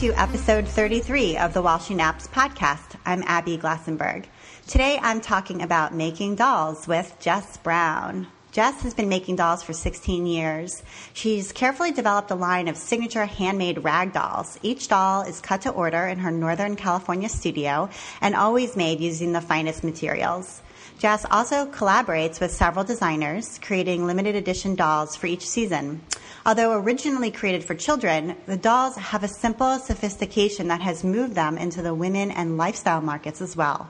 to episode 33 of the While Naps podcast. I'm Abby Glassenberg. Today I'm talking about making dolls with Jess Brown. Jess has been making dolls for 16 years. She's carefully developed a line of signature handmade rag dolls. Each doll is cut to order in her Northern California studio and always made using the finest materials. Jess also collaborates with several designers, creating limited edition dolls for each season. Although originally created for children, the dolls have a simple sophistication that has moved them into the women and lifestyle markets as well.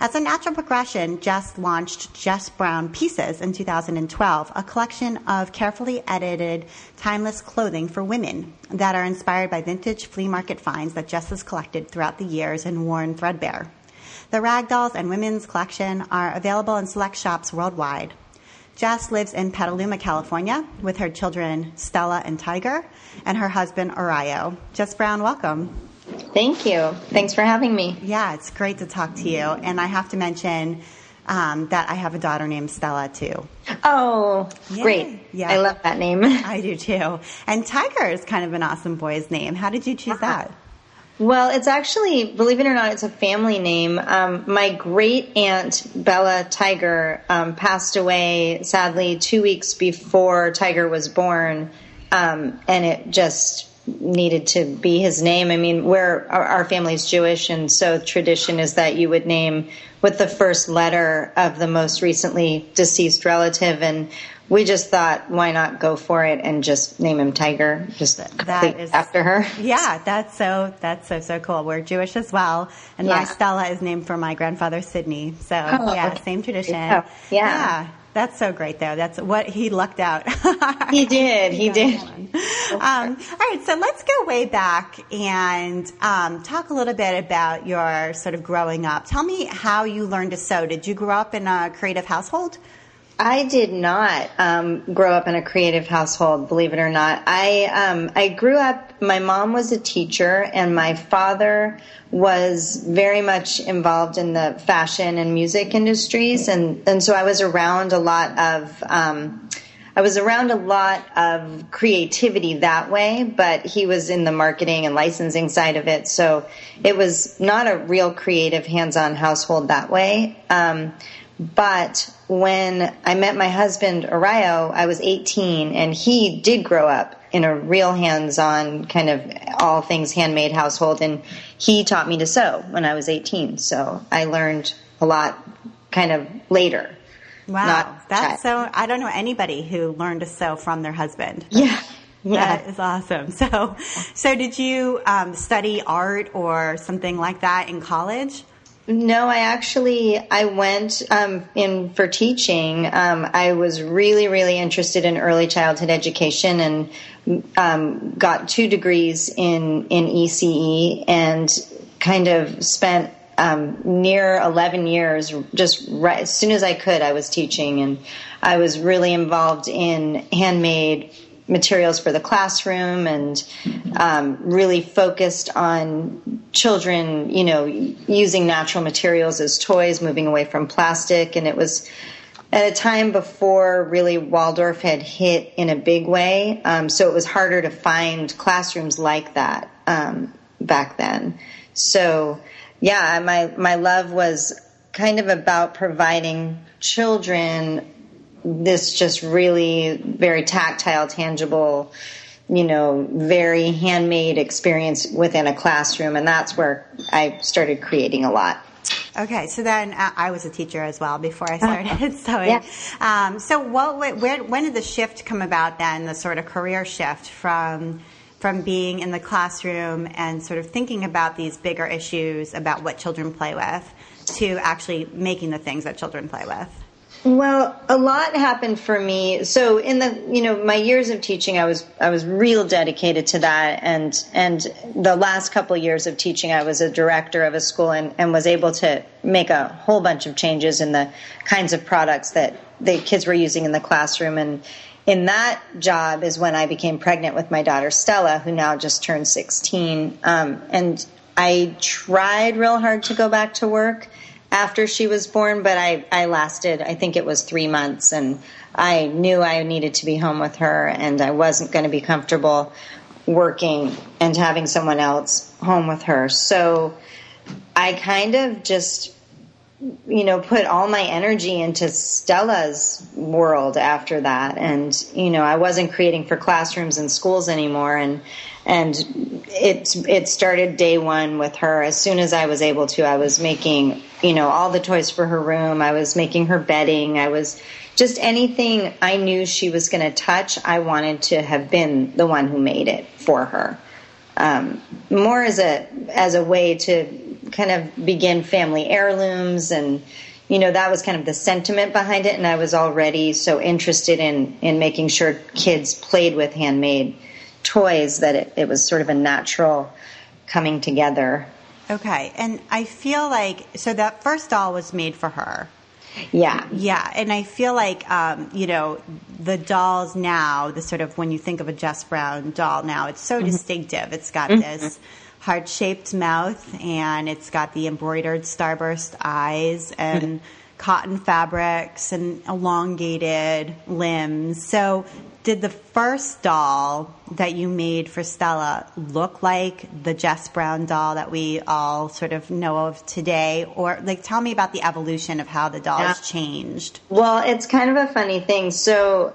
As a natural progression, Jess launched Jess Brown Pieces in 2012, a collection of carefully edited, timeless clothing for women that are inspired by vintage flea market finds that Jess has collected throughout the years and worn threadbare. The rag dolls and women's collection are available in select shops worldwide. Jess lives in Petaluma, California, with her children Stella and Tiger, and her husband Arayo. Jess Brown, welcome. Thank you. Thanks for having me. Yeah, it's great to talk to you. And I have to mention um, that I have a daughter named Stella too. Oh, Yay. great. Yeah. I love that name. I do too. And Tiger is kind of an awesome boy's name. How did you choose that? Well, it's actually, believe it or not, it's a family name. Um, my great aunt Bella Tiger um, passed away sadly two weeks before Tiger was born, um, and it just needed to be his name. I mean, we're our, our family's Jewish, and so tradition is that you would name with the first letter of the most recently deceased relative, and we just thought, why not go for it and just name him Tiger, just that is, after her. Yeah, that's so that's so so cool. We're Jewish as well, and yeah. my Stella is named for my grandfather Sydney. So oh, yeah, same tradition. yeah. yeah. That's so great, though. That's what he lucked out. he did. He, he did. Um, all right, so let's go way back and um, talk a little bit about your sort of growing up. Tell me how you learned to sew. Did you grow up in a creative household? I did not um, grow up in a creative household, believe it or not. I um, I grew up. My mom was a teacher, and my father was very much involved in the fashion and music industries, and and so I was around a lot of. Um, I was around a lot of creativity that way, but he was in the marketing and licensing side of it, so it was not a real creative, hands-on household that way. Um, but when I met my husband, Arayo, I was 18 and he did grow up in a real hands on kind of all things handmade household. And he taught me to sew when I was 18. So I learned a lot kind of later. Wow. That's so, I don't know anybody who learned to sew from their husband. yeah. Yeah. That is awesome. So, so did you um, study art or something like that in college? No, I actually I went um, in for teaching. Um, I was really really interested in early childhood education and um, got two degrees in in ECE and kind of spent um, near 11 years just right as soon as I could I was teaching and I was really involved in handmade materials for the classroom and um, really focused on children, you know, using natural materials as toys, moving away from plastic. And it was at a time before really Waldorf had hit in a big way. Um, so it was harder to find classrooms like that um, back then. So, yeah, my, my love was kind of about providing children this just really very tactile, tangible, you know, very handmade experience within a classroom. And that's where I started creating a lot. Okay, so then uh, I was a teacher as well before I started sewing. Yeah. Um, so, what, where, when did the shift come about? Then the sort of career shift from from being in the classroom and sort of thinking about these bigger issues about what children play with to actually making the things that children play with. Well, a lot happened for me. So in the you know my years of teaching, I was I was real dedicated to that, and and the last couple of years of teaching, I was a director of a school and, and was able to make a whole bunch of changes in the kinds of products that the kids were using in the classroom. And in that job is when I became pregnant with my daughter Stella, who now just turned sixteen. Um, and I tried real hard to go back to work after she was born, but I, I lasted, I think it was three months, and I knew I needed to be home with her, and I wasn't going to be comfortable working and having someone else home with her. So I kind of just you know, put all my energy into Stella's world after that. And, you know, I wasn't creating for classrooms and schools anymore. And, and it, it started day one with her. As soon as I was able to, I was making, you know, all the toys for her room. I was making her bedding. I was just anything I knew she was going to touch. I wanted to have been the one who made it for her. Um, more as a, as a way to kind of begin family heirlooms and you know that was kind of the sentiment behind it and i was already so interested in in making sure kids played with handmade toys that it, it was sort of a natural coming together okay and i feel like so that first doll was made for her yeah. Yeah. And I feel like, um, you know, the dolls now, the sort of when you think of a Jess Brown doll now, it's so mm-hmm. distinctive. It's got mm-hmm. this heart shaped mouth and it's got the embroidered starburst eyes and cotton fabrics and elongated limbs. So, did the first doll that you made for Stella look like the Jess Brown doll that we all sort of know of today? Or, like, tell me about the evolution of how the dolls yeah. changed. Well, it's kind of a funny thing. So,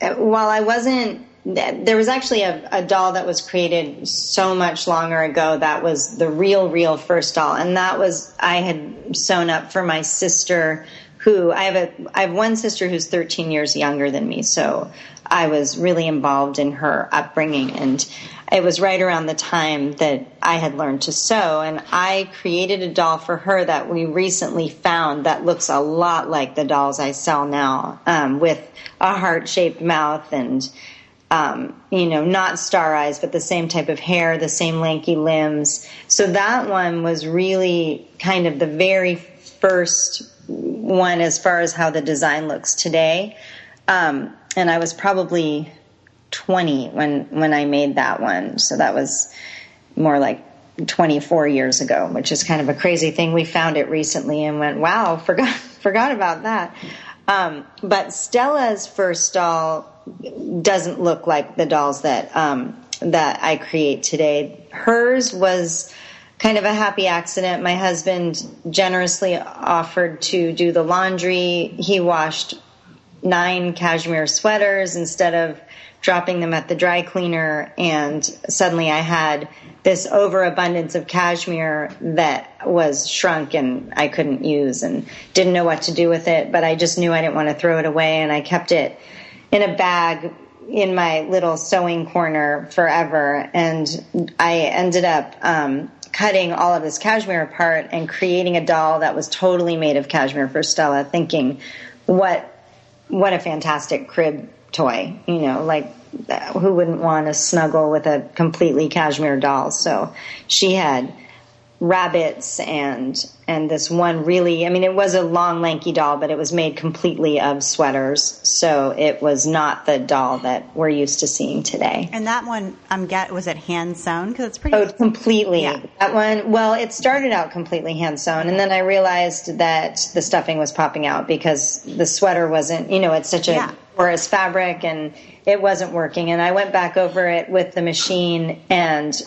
uh, while I wasn't there was actually a, a, doll that was created so much longer ago that was the real real first doll and that was i had sewn up for my sister who i have a i have one sister who's 13 years younger than me so i was really involved in her upbringing and it was right around the time that i had learned to sew and i created a doll for her that we recently found that looks a lot like the dolls i sell now um, with a heart shaped mouth and um, you know, not star eyes, but the same type of hair, the same lanky limbs. So that one was really kind of the very first one as far as how the design looks today. Um, and I was probably 20 when, when I made that one. So that was more like 24 years ago, which is kind of a crazy thing. We found it recently and went, wow, forgot, forgot about that. Um, but Stella's first doll doesn't look like the dolls that um, that I create today. Hers was kind of a happy accident. My husband generously offered to do the laundry. He washed nine cashmere sweaters instead of dropping them at the dry cleaner and suddenly I had this overabundance of cashmere that was shrunk and I couldn't use and didn't know what to do with it, but I just knew I didn't want to throw it away and I kept it in a bag in my little sewing corner forever. And I ended up um, cutting all of this cashmere apart and creating a doll that was totally made of cashmere for Stella, thinking, what what a fantastic crib toy, you know, like who wouldn't want to snuggle with a completely cashmere doll? So she had rabbits and and this one really i mean it was a long lanky doll but it was made completely of sweaters. So it was not the doll that we're used to seeing today. And that one i'm get was it hand sewn? Because it's pretty oh completely. Yeah. that one well it started out completely hand sewn and then i realized that the stuffing was popping out because the sweater wasn't you know it's such a yeah. porous fabric and it wasn't working. And i went back over it with the machine and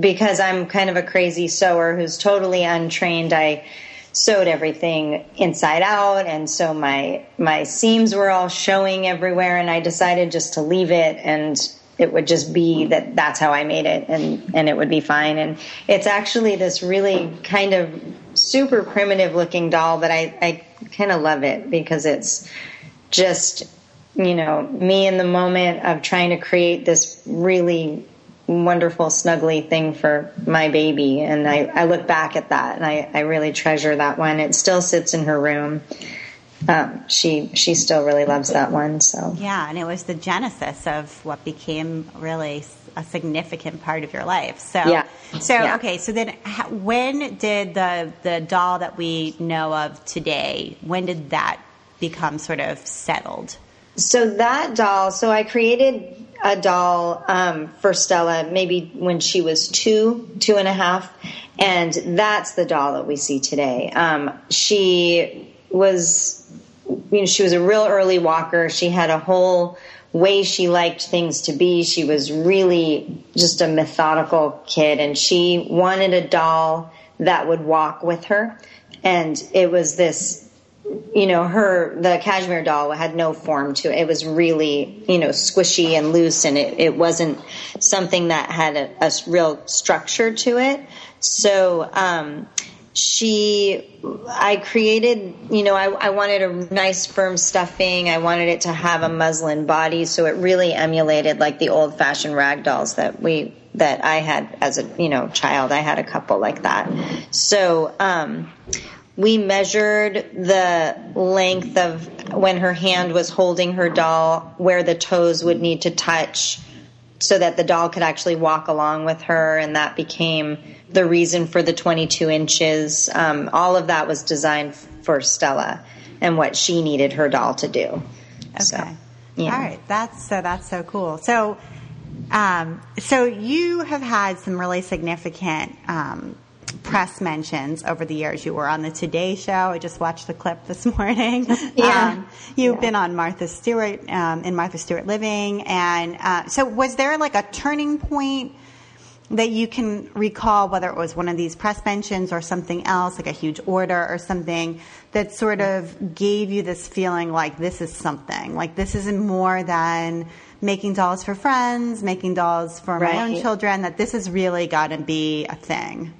because I'm kind of a crazy sewer who's totally untrained, I sewed everything inside out and so my my seams were all showing everywhere and I decided just to leave it and it would just be that that's how I made it and and it would be fine. And it's actually this really kind of super primitive looking doll but I I kind of love it because it's just you know me in the moment of trying to create this really wonderful snuggly thing for my baby. And I, I look back at that and I, I really treasure that one. It still sits in her room. Um, she she still really loves that one so. Yeah and it was the genesis of what became really a significant part of your life. So yeah. so yeah. okay so then when did the the doll that we know of today when did that become sort of settled? So that doll so i created a doll um, for Stella maybe when she was two, two and a half, and that's the doll that we see today. Um, she was, you know, she was a real early walker. She had a whole way she liked things to be. She was really just a methodical kid and she wanted a doll that would walk with her. And it was this you know, her, the cashmere doll had no form to it. It was really, you know, squishy and loose and it, it wasn't something that had a, a real structure to it. So, um, she, I created, you know, I, I wanted a nice firm stuffing. I wanted it to have a muslin body. So it really emulated like the old fashioned rag dolls that we, that I had as a, you know, child. I had a couple like that. So, um, we measured the length of when her hand was holding her doll, where the toes would need to touch so that the doll could actually walk along with her, and that became the reason for the 22 inches. Um, all of that was designed for Stella and what she needed her doll to do. Okay. So, yeah. All right. That's so. That's so cool. So, um, so you have had some really significant um, press mentions over the years. You were on the Today Show. I just watched the clip this morning. Yeah. Um, you've yeah. been on Martha Stewart um, in Martha Stewart Living, and uh, so was there like a turning point? that you can recall whether it was one of these press mentions or something else, like a huge order or something that sort of gave you this feeling like this is something, like this isn't more than making dolls for friends, making dolls for right. my own children, that this has really got to be a thing.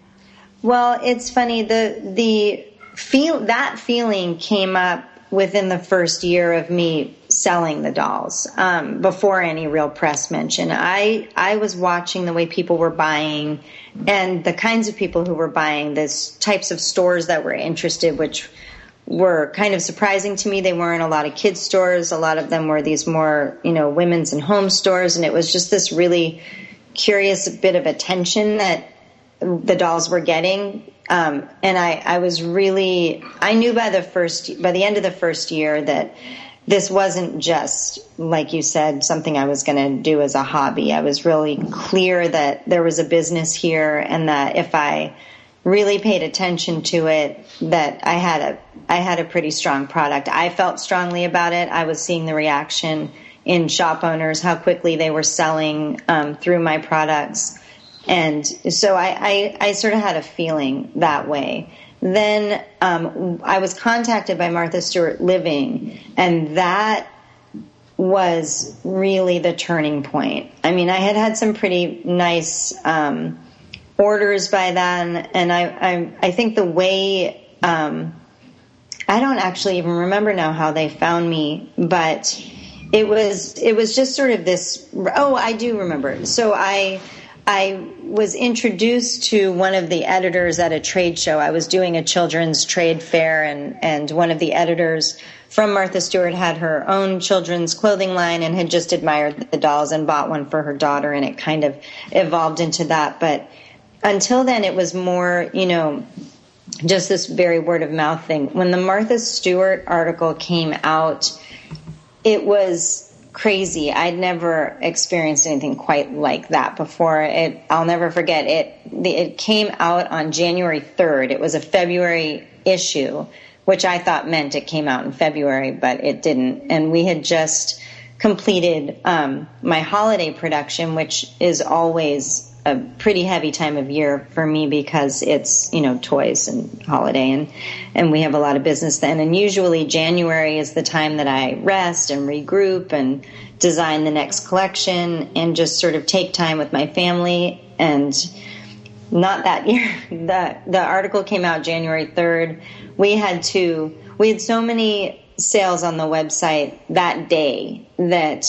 Well, it's funny the the feel that feeling came up within the first year of me selling the dolls um, before any real press mention. I I was watching the way people were buying and the kinds of people who were buying, this types of stores that were interested, which were kind of surprising to me. They weren't a lot of kids stores. A lot of them were these more, you know, women's and home stores. And it was just this really curious bit of attention that the dolls were getting. Um, and I, I was really, I knew by the first, by the end of the first year that this wasn't just, like you said, something I was going to do as a hobby. I was really clear that there was a business here and that if I really paid attention to it, that I had a, I had a pretty strong product. I felt strongly about it. I was seeing the reaction in shop owners, how quickly they were selling um, through my products. And so I, I, I sort of had a feeling that way. Then um, I was contacted by Martha Stewart Living, and that was really the turning point. I mean, I had had some pretty nice um, orders by then, and I, I, I think the way um, I don't actually even remember now how they found me, but it was it was just sort of this. Oh, I do remember. So I I was introduced to one of the editors at a trade show. I was doing a children's trade fair, and, and one of the editors from Martha Stewart had her own children's clothing line and had just admired the dolls and bought one for her daughter, and it kind of evolved into that. But until then, it was more, you know, just this very word of mouth thing. When the Martha Stewart article came out, it was crazy. I'd never experienced anything quite like that before. It, I'll never forget it. It came out on January 3rd. It was a February issue, which I thought meant it came out in February, but it didn't. And we had just completed um, my holiday production, which is always a pretty heavy time of year for me because it's you know toys and holiday and and we have a lot of business then. And usually January is the time that I rest and regroup and design the next collection and just sort of take time with my family. And not that year the the article came out January 3rd we had to we had so many sales on the website that day that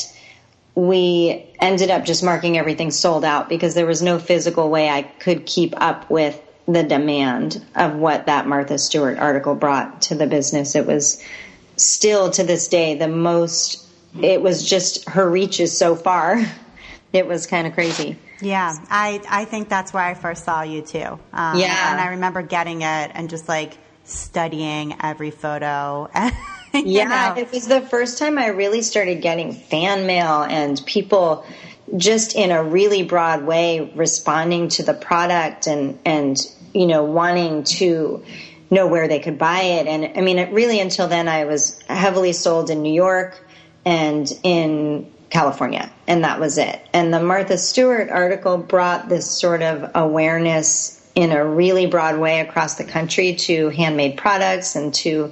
we ended up just marking everything sold out because there was no physical way I could keep up with the demand of what that Martha Stewart article brought to the business. It was still to this day the most, it was just her reach is so far. It was kind of crazy. Yeah, I, I think that's where I first saw you too. Um, yeah. And I remember getting it and just like studying every photo. yeah, know? it was the first time I really started getting fan mail and people just in a really broad way responding to the product and and you know wanting to know where they could buy it and I mean it really until then I was heavily sold in New York and in California, and that was it. And the Martha Stewart article brought this sort of awareness in a really broad way across the country to handmade products and to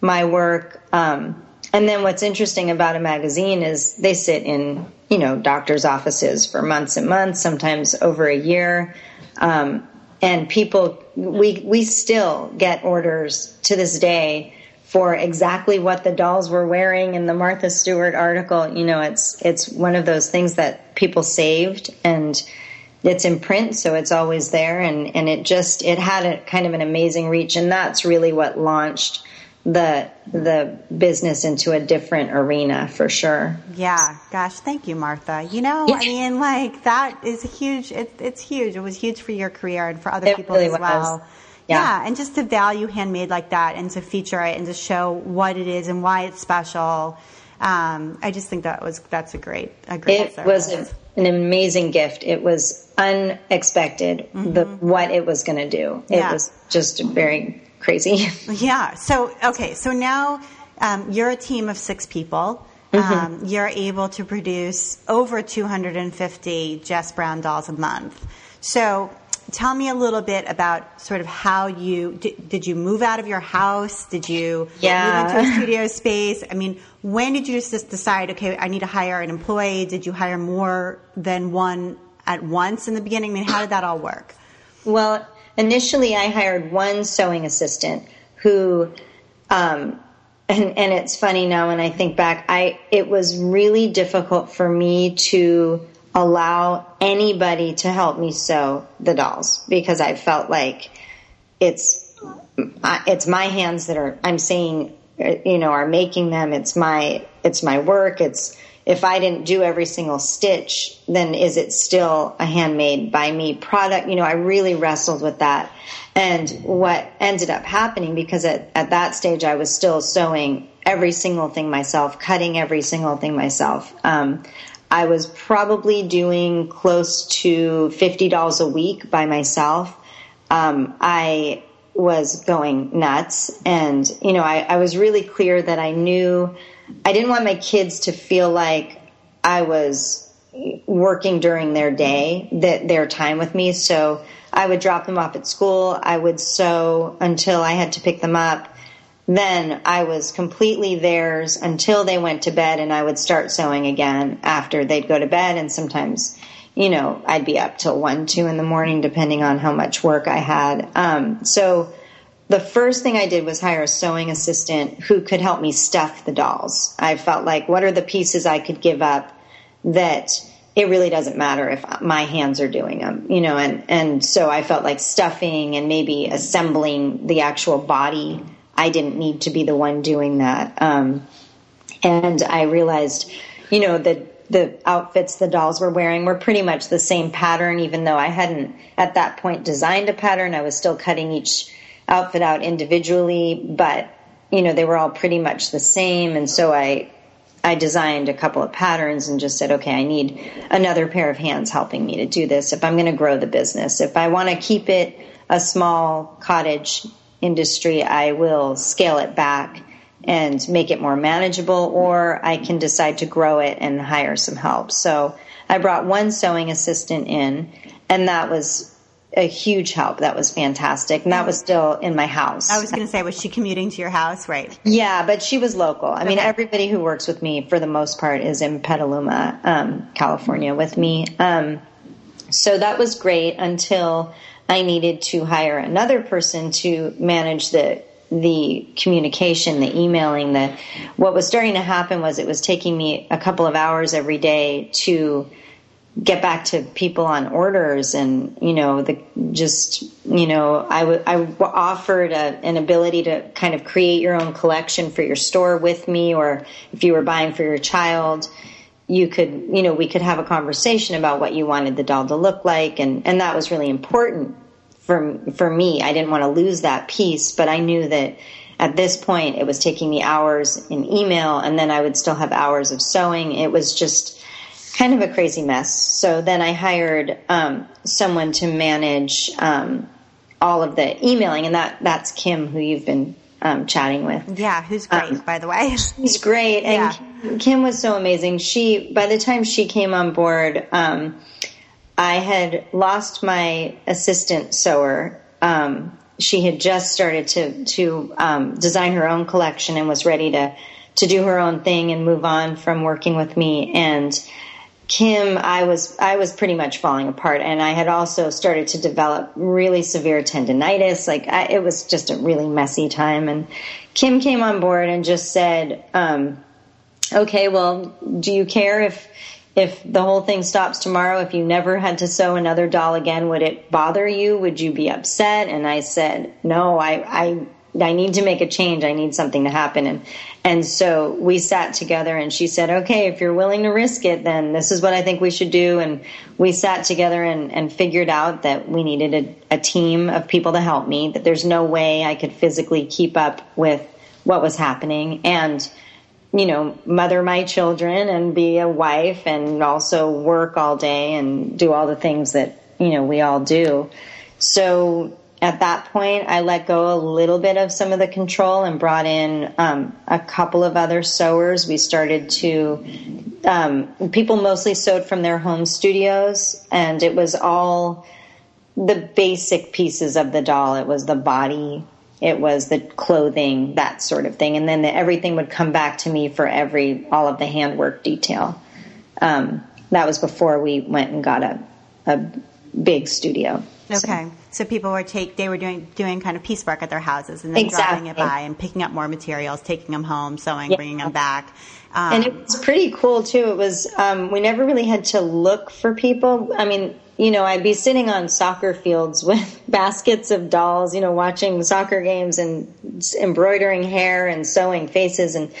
my work. Um, and then what's interesting about a magazine is they sit in, you know, doctors' offices for months and months, sometimes over a year. Um, and people, we, we still get orders to this day for exactly what the dolls were wearing in the Martha Stewart article. You know, it's, it's one of those things that people saved and, it's in print, so it's always there, and and it just it had a kind of an amazing reach, and that's really what launched the the business into a different arena for sure. Yeah, gosh, thank you, Martha. You know, I mean, like that is a huge. It, it's huge. It was huge for your career and for other it people really as was. well. Yeah. yeah, and just to value handmade like that, and to feature it, and to show what it is and why it's special. Um, I just think that was that's a great a great. It service. was an amazing gift. It was unexpected the what it was going to do. It Yeah. was just very crazy. Yeah. So okay. So now um, you're a team of six people. Um, you're able to produce over 250 Jess Brown dolls a month. So tell me a little bit about sort of how you did, did you move out of your house? Did you Yeah. move into a studio space? I mean, when did you just decide? Okay, I need to hire an employee. Did you hire more than one at once in the beginning? I mean, how did that all work? Well, initially I hired one sewing assistant who, um, and, and it's funny now when I think back, I, it was really difficult for me to allow anybody to help me sew the dolls because I felt like it's, it's my hands that are, I'm saying, you know, are making them. It's my, it's my work. It's, if I didn't do every single stitch, then is it still a handmade by me product? You know, I really wrestled with that. And what ended up happening, because at, at that stage I was still sewing every single thing myself, cutting every single thing myself. Um, I was probably doing close to $50 a week by myself. Um, I was going nuts. And, you know, I, I was really clear that I knew I didn't want my kids to feel like I was working during their day, that their time with me. So I would drop them off at school. I would sew until I had to pick them up. Then I was completely theirs until they went to bed and I would start sewing again after they'd go to bed. And sometimes, you know, I'd be up till one, two in the morning, depending on how much work I had. Um, so the first thing I did was hire a sewing assistant who could help me stuff the dolls. I felt like, what are the pieces I could give up that it really doesn't matter if my hands are doing them, you know, and, and so I felt like stuffing and maybe assembling the actual body. I didn't need to be the one doing that. Um, and I realized, you know, that the outfits the dolls were wearing were pretty much the same pattern, even though I hadn't at that point designed a pattern. I was still cutting each outfit out individually, but you know, they were all pretty much the same. And so I, I designed a couple of patterns and just said, okay, I need another pair of hands helping me to do this if I'm going to grow the business. If I want to keep it a small cottage industry, I will scale it back and make it more manageable, or I can decide to grow it and hire some help. So I brought one sewing assistant in, and that was a huge help. That was fantastic. And that was still in my house. I was going to say, was she commuting to your house? Right. Yeah, but she was local. I mean, everybody who works with me, for the most part, is in Petaluma, um, California, with me. Um, so that was great until I needed to hire another person to manage the the communication, the emailing. The what was starting to happen was it was taking me a couple of hours every day to get back to people on orders and you know the just you know I w- I offered a, an ability to kind of create your own collection for your store with me or if you were buying for your child you could you know we could have a conversation about what you wanted the doll to look like and and that was really important for for me. I didn't want to lose that piece but I knew that at this point it was taking me hours in email and then I would still have hours of sewing. It was just kind of a crazy mess. So then I hired um, someone to manage um, all of the emailing, and that that's Kim, who you've been um, chatting with. Yeah, who's great, um, by the way. She's great, and yeah. Kim, Kim, was so amazing. She by the time she came on board, um, I had lost my assistant sewer. Um, she had just started to to um, design her own collection and was ready to to do her own thing and move on from working with me and Kim, I was I was pretty much falling apart, and I had also started to develop really severe tendonitis. Like I, it was just a really messy time. And Kim came on board and just said, um, "Okay, well, do you care if if the whole thing stops tomorrow? If you never had to sew another doll again, would it bother you? Would you be upset?" And I said, "No, I I I need to make a change. I need something to happen. And, and so we sat together and she said, okay, if you're willing to risk it, then this is what I think we should do. And we sat together and, and figured out that we needed a, a team of people to help me, that there's no way I could physically keep up with what was happening and, you know, mother my children and be a wife and also work all day and do all the things that, you know, we all do. So at that point, I let go a little bit of some of the control and brought in um, a couple of other sewers. We started to, um, people mostly sewed from their home studios, and it was all the basic pieces of the doll. It was the body, it was the clothing, that sort of thing. And then the, everything would come back to me for every, all of the handwork detail. Um, that was before we went and got a, a big studio. Okay. So. so, people were take they were doing doing kind of piecework at their houses and then exactly. dropping it by and picking up more materials, taking them home, sewing, yeah. bringing them back. Um, and it was pretty cool too. It was um, we never really had to look for people. I mean, you know, I'd be sitting on soccer fields with baskets of dolls, you know, watching soccer games and embroidering hair and sewing faces and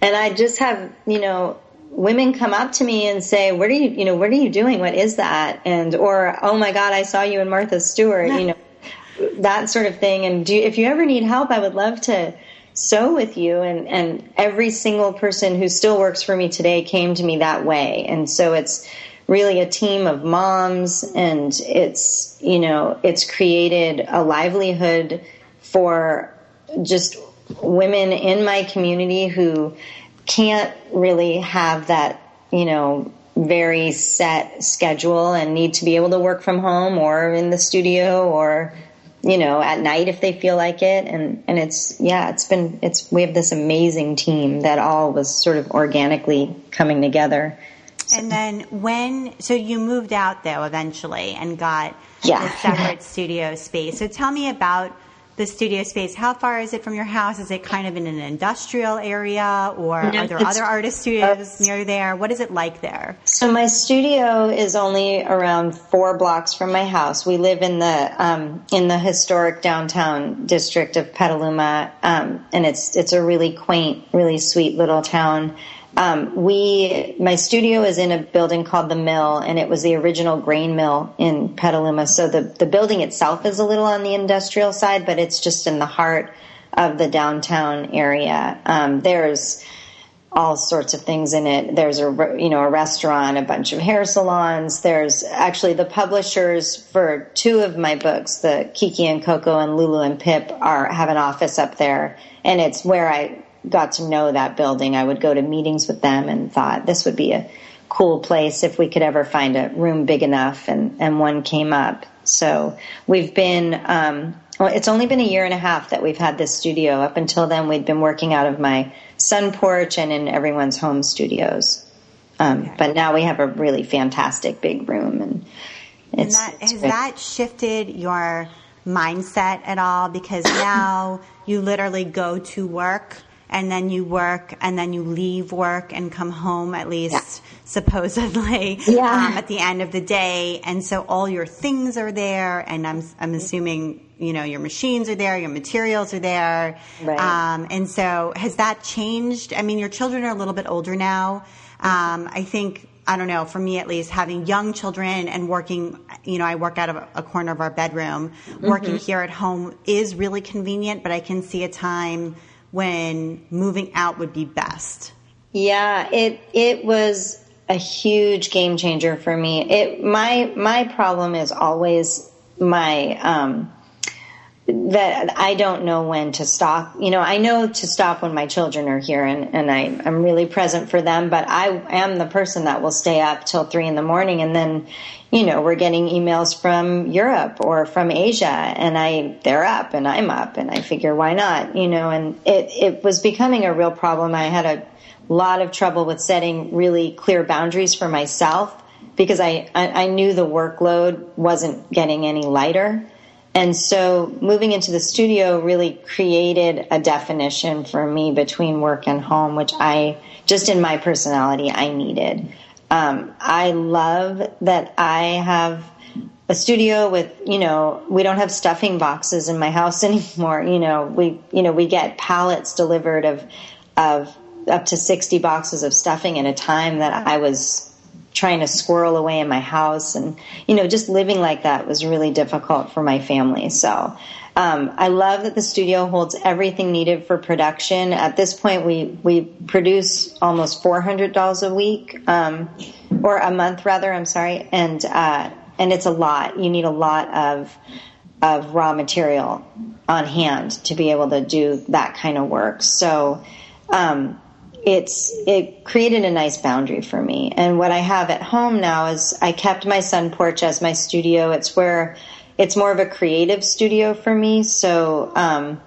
and I just have, you know, women come up to me and say, "What are you? You know, what are you doing? What is that?" And or, "Oh my God, I saw you in Martha Stewart." You know, that sort of thing. And do if you ever need help, I would love to sew with you. And and every single person who still works for me today came to me that way. And so it's really a team of moms, and it's you know it's created a livelihood for just women in my community who can't really have that, you know, very set schedule and need to be able to work from home or in the studio or you know at night if they feel like it. And and it's yeah it's been it's we have this amazing team that all was sort of organically coming together. And then when so you moved out though eventually and got yeah. a separate studio space. So tell me about the studio space, how far is it from your house? Is it kind of in an industrial area or no, are there other artist studios near there? What is it like there? So my studio is only around four blocks from my house. We live in the um, in the historic downtown district of Petaluma, um, and it's it's a really quaint, really sweet little town. Um, we, my studio is in a building called the Mill, and it was the original grain mill in Petaluma. So the the building itself is a little on the industrial side, but it's just in the heart of the downtown area. Um, there's all sorts of things in it. There's a you know a restaurant, a bunch of hair salons. There's actually the publishers for two of my books, the Kiki and Coco and Lulu and Pip, are have an office up there, and it's where I got to know that building, I would go to meetings with them and thought this would be a cool place if we could ever find a room big enough, and, and one came up. So we've been, um, well, it's only been a year and a half that we've had this studio. Up until then, we'd been working out of my sun porch and in everyone's home studios. Um, okay. But now we have a really fantastic big room, and, and that, has great. that shifted your mindset at all? Because now you literally go to work and then you work and then you leave work and come home at least yeah. supposedly yeah. um, at the end of the day and so all your things are there and I'm, I'm assuming you know your machines are there your materials are there right. um, and so has that changed i mean your children are a little bit older now um, i think I don't know, for me at least, having young children and working, you know, I work out of a corner of our bedroom. Working mm-hmm. here at home is really convenient, but I can see a time when moving out would be best? Yeah, it it was a huge game changer for me. It my my problem is always my um, that I don't know when to stop. You know, I know to stop when my children are here and, and I, I'm really present for them, but I am the person that will stay up till three in the morning and then, you know, we're getting emails from Europe or from Asia and I, they're up and I'm up and I figure why not, you know, and it, it was becoming a real problem. I had a lot of trouble with setting really clear boundaries for myself because I, I, I knew the workload wasn't getting any lighter and so moving into the studio really created a definition for me between work and home, which I, just in my personality, I needed. Um, I love that I have a studio with, you know, we don't have stuffing boxes in my house anymore. You know, we, you know, we get pallets delivered of, of up to 60 boxes of stuffing at a time that I was trying to squirrel away in my house and you know just living like that was really difficult for my family so um, I love that the studio holds everything needed for production. At this point, we we produce almost 400 dolls a week, um, or a month rather. I'm sorry, and uh, and it's a lot. You need a lot of of raw material on hand to be able to do that kind of work. So. Um, it's it created a nice boundary for me. And what I have at home now is I kept my sun porch as my studio. It's where it's more of a creative studio for me. So um,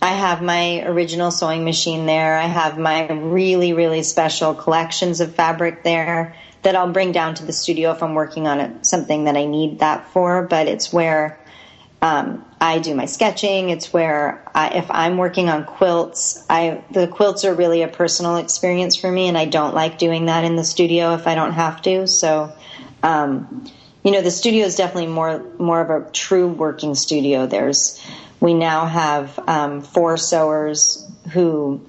I have my original sewing machine there. I have my really really special collections of fabric there that I'll bring down to the studio if I'm working on it, something that I need that for. But it's where um, I do my sketching. It's where I, if I'm working on quilts, I the quilts are really a personal experience for me, and I don't like doing that in the studio if I don't have to. So, um, you know, the studio is definitely more more of a true working studio. There's we now have um, four sewers who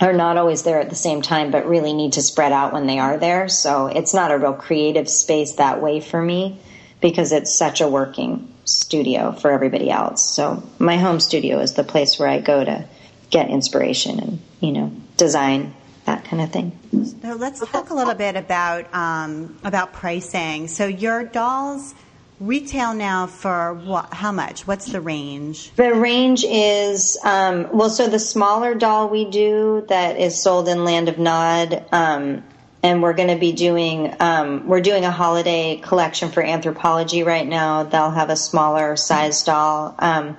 are not always there at the same time, but really need to spread out when they are there. So it's not a real creative space that way for me because it's such a working studio for everybody else. So my home studio is the place where I go to get inspiration and you know design that kind of thing. So let's talk a little bit about um, about pricing. So your dolls retail now for what? How much? What's the range? The range is um, well. So the smaller doll we do that is sold in Land of Nod um, and we're going to be doing um, we're doing a holiday collection for Anthropologie right now. They'll have a smaller size doll. Um,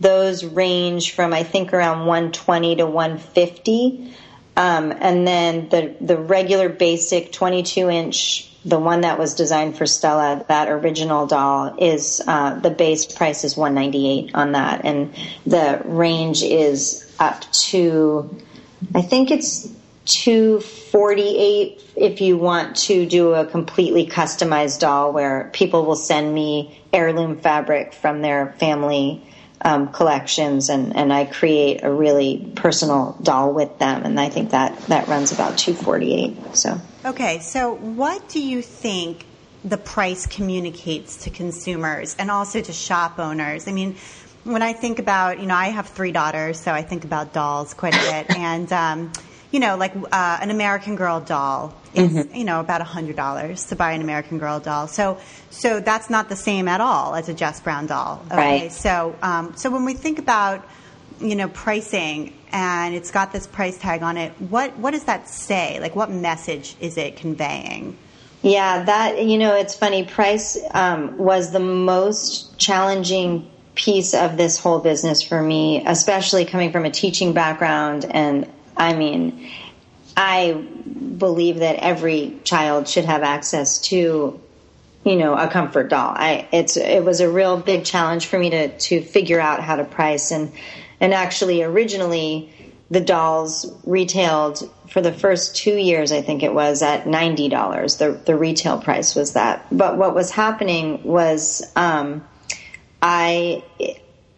those range from I think around 120 to 150, um, and then the the regular basic 22 inch, the one that was designed for Stella, that original doll is uh, the base price is 198 on that, and the range is up to I think it's 248 if you want to do a completely customized doll where people will send me heirloom fabric from their family um, collections and, and I create a really personal doll with them and I think that that runs about 248 so. Okay so what do you think the price communicates to consumers and also to shop owners? I mean when I think about you know I have three daughters so I think about dolls quite a bit and um, you know, like uh, an American Girl doll is, mm-hmm. you know, about a hundred dollars to buy an American Girl doll. So, so that's not the same at all as a Jess Brown doll. Okay? Right. So, um, so when we think about, you know, pricing and it's got this price tag on it, what what does that say? Like, what message is it conveying? Yeah, that you know, it's funny. Price um, was the most challenging piece of this whole business for me, especially coming from a teaching background and I mean, I believe that every child should have access to, you know, a comfort doll. I it's it was a real big challenge for me to to figure out how to price and and actually originally the dolls retailed for the first two years, I think it was at ninety dollars. The the retail price was that. But what was happening was, um, I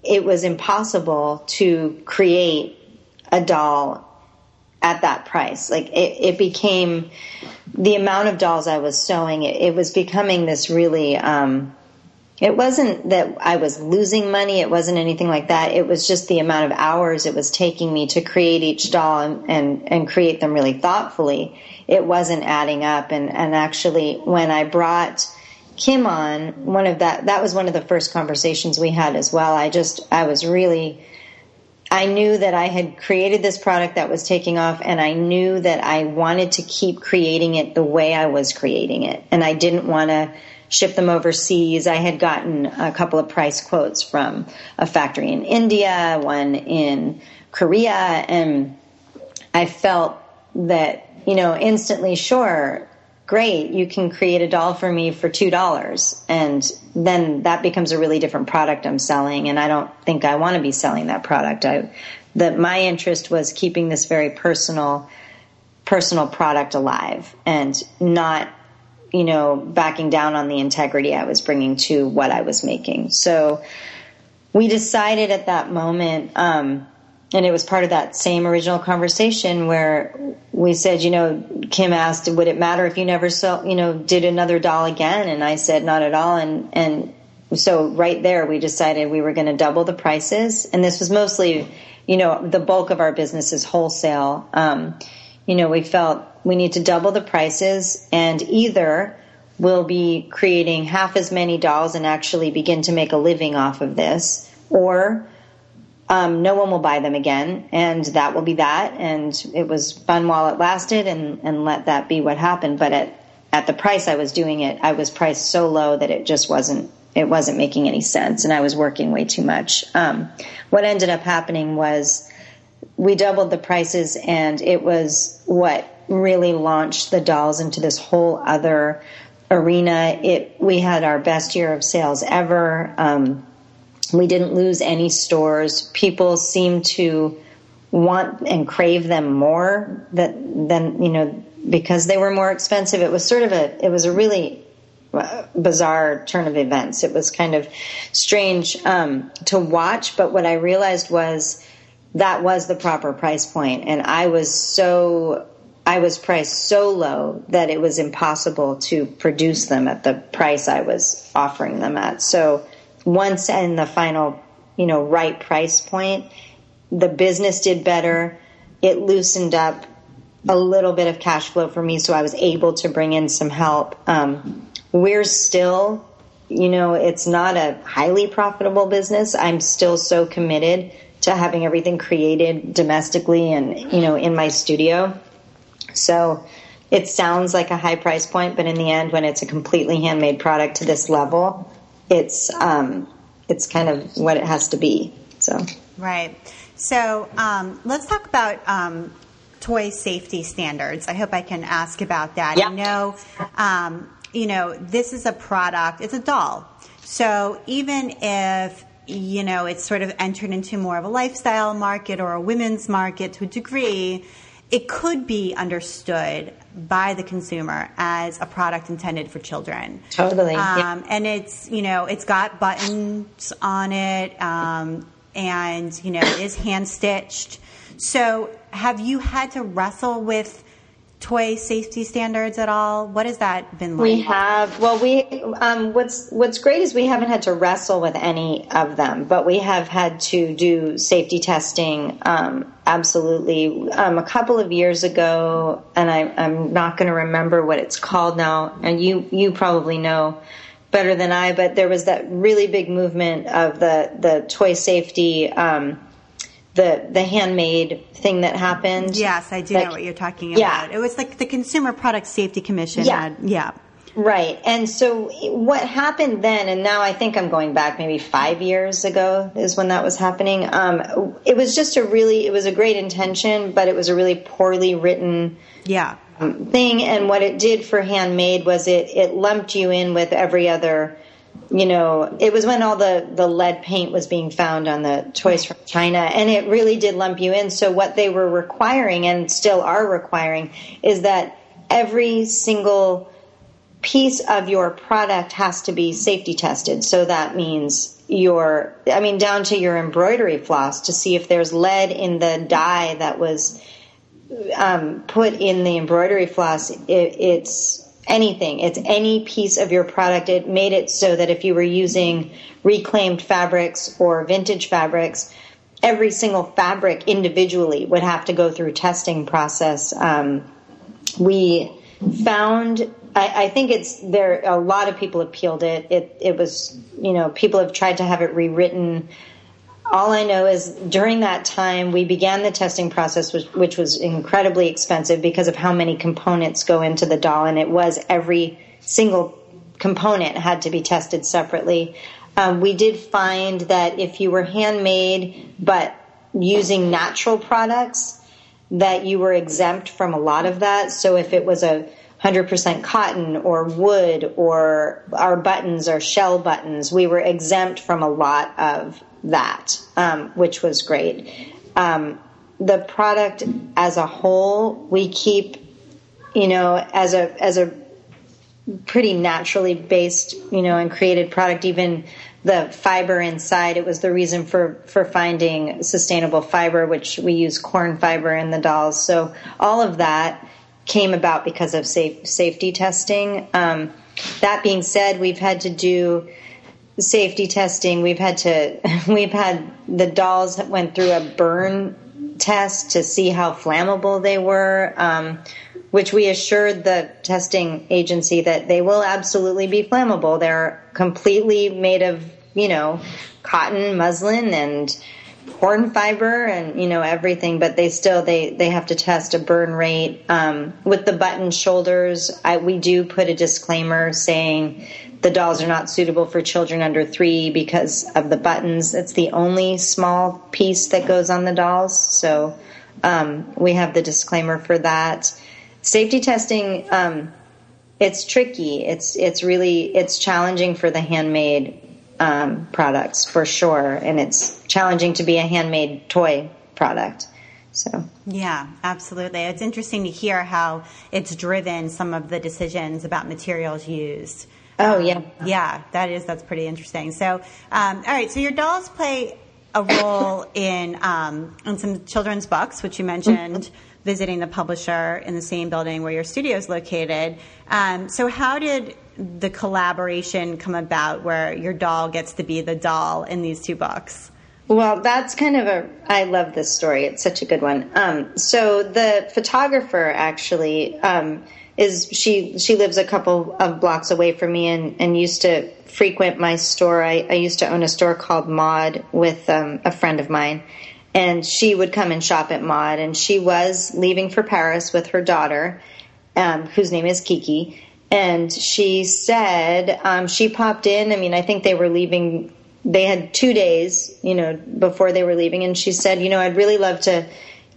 it was impossible to create a doll at that price. Like it, it became the amount of dolls I was sewing. It, it was becoming this really. Um, it wasn't that I was losing money. It wasn't anything like that. It was just the amount of hours it was taking me to create each doll and, and, and create them really thoughtfully. It wasn't adding up. And, and actually, when I brought Kim on, one of that that was one of the first conversations we had as well. I just I was really I knew that I had created this product that was taking off and I knew that I wanted to keep creating it the way I was creating it. And I didn't want to ship them overseas. I had gotten a couple of price quotes from a factory in India, one in Korea, and I felt that, you know, instantly, sure, great, you can create a doll for me for $2. And then that becomes a really different product I'm selling. And I don't think I want to be selling that product. I, that my interest was keeping this very personal, personal product alive and not, you know, backing down on the integrity I was bringing to what I was making. So we decided at that moment, um, and it was part of that same original conversation where we said, you know, Kim asked, would it matter if you never saw, you know, did another doll again? And I said, not at all. And, and so right there, we decided we were going to double the prices. And this was mostly, you know, the bulk of our business is wholesale. Um, you know, we felt we need to double the prices and either we'll be creating half as many dolls and actually begin to make a living off of this or um, no one will buy them again, and that will be that. And it was fun while it lasted, and and let that be what happened. But at at the price I was doing it, I was priced so low that it just wasn't it wasn't making any sense, and I was working way too much. Um, what ended up happening was we doubled the prices, and it was what really launched the dolls into this whole other arena. It we had our best year of sales ever. Um, we didn't lose any stores. People seem to want and crave them more that than you know because they were more expensive. It was sort of a it was a really uh, bizarre turn of events. It was kind of strange um, to watch, but what I realized was that was the proper price point, and I was so I was priced so low that it was impossible to produce them at the price I was offering them at. So once in the final, you know, right price point, the business did better. It loosened up a little bit of cash flow for me, so I was able to bring in some help. Um, we're still, you know, it's not a highly profitable business. I'm still so committed to having everything created domestically and, you know, in my studio. So it sounds like a high price point, but in the end, when it's a completely handmade product to this level, it's um, it's kind of what it has to be. So right. So um, let's talk about um, toy safety standards. I hope I can ask about that. Yep. I know, um, you know, this is a product. It's a doll. So even if you know it's sort of entered into more of a lifestyle market or a women's market to a degree, it could be understood by the consumer as a product intended for children. Totally. Um, yeah. And it's, you know, it's got buttons on it, um, and, you know, it is hand stitched. So have you had to wrestle with toy safety standards at all? What has that been like? We have. Well, we um, what's what's great is we haven't had to wrestle with any of them, but we have had to do safety testing. Um, absolutely, um, a couple of years ago, and I, am not going to remember what it's called now, and you you probably know better than I, but there was that really big movement of the the toy safety. Um, the the handmade thing that happened. Yes, I do like, know what you're talking about. Yeah. It was like the Consumer Product Safety Commission. Yeah. Had, yeah. Right. And so what happened then, and now I think I'm going back maybe five years ago is when that was happening. Um, it was just a really, it was a great intention, but it was a really poorly written yeah. thing. And what it did for handmade was it, it lumped you in with every other you know, it was when all the, the lead paint was being found on the toys from China, and it really did lump you in. So, what they were requiring and still are requiring is that every single piece of your product has to be safety tested. So, that means your, I mean, down to your embroidery floss to see if there's lead in the dye that was um, put in the embroidery floss. It, it's anything. It's any piece of your product. It made it so that if you were using reclaimed fabrics or vintage fabrics, every single fabric individually would have to go through testing process. Um, we found I, I, think it's there. A lot of people appealed it. It it was you know people have tried to have it rewritten. All I know is during that time we began the testing process, which, which was incredibly expensive because of how many components go into the doll, and it was every single component had to be tested separately. Um, we did find that if you were handmade but using natural products, that you were exempt from a lot of that. So if it was a 100% cotton or wood or our buttons or shell buttons, we were exempt from a lot of that, um, which was great. Um, the product as a whole, we keep, you know, as a as a pretty naturally based, you know, and created product. Even the fiber inside, it was the reason for for finding sustainable fiber, which we use corn fiber in the dolls. So all of that came about because of safe, safety testing. Um, that being said, we've had to do safety testing. We've had to we've had the dolls went through a burn test to see how flammable they were. Um, which we assured the testing agency that they will absolutely be flammable. They're completely made of, you know, cotton, muslin, and corn fiber, and you know everything. But they still they they have to test a burn rate um, with the button shoulders. I, we do put a disclaimer saying the dolls are not suitable for children under three because of the buttons. It's the only small piece that goes on the dolls, so um, we have the disclaimer for that safety testing um, it's tricky it's it's really it's challenging for the handmade um, products for sure. And it's challenging to be a handmade toy product. So. Yeah absolutely. It's interesting to hear how it's driven some of the decisions about materials used. Oh yeah. Um, yeah that is that's pretty interesting. So um, all right so your dolls play a role in um, in some children's books which you mentioned. Mm-hmm visiting the publisher in the same building where your studio is located. Um, so, how did the collaboration come about where your doll gets to be the doll in these two books? Well, that's kind of a. I love this story. It's such a good one. Um, so the photographer actually um, is she. She lives a couple of blocks away from me and, and used to frequent my store. I, I used to own a store called Maud with um, a friend of mine, and she would come and shop at Maud. And she was leaving for Paris with her daughter, um, whose name is Kiki. And she said um, she popped in. I mean, I think they were leaving. They had two days, you know, before they were leaving. And she said, you know, I'd really love to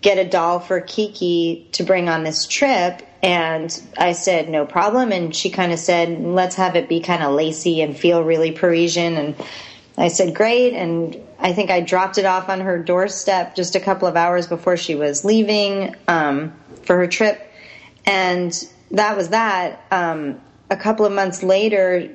get a doll for Kiki to bring on this trip. And I said, no problem. And she kind of said, let's have it be kind of lacy and feel really Parisian. And I said, great. And I think I dropped it off on her doorstep just a couple of hours before she was leaving um, for her trip. And that was that. Um, a couple of months later,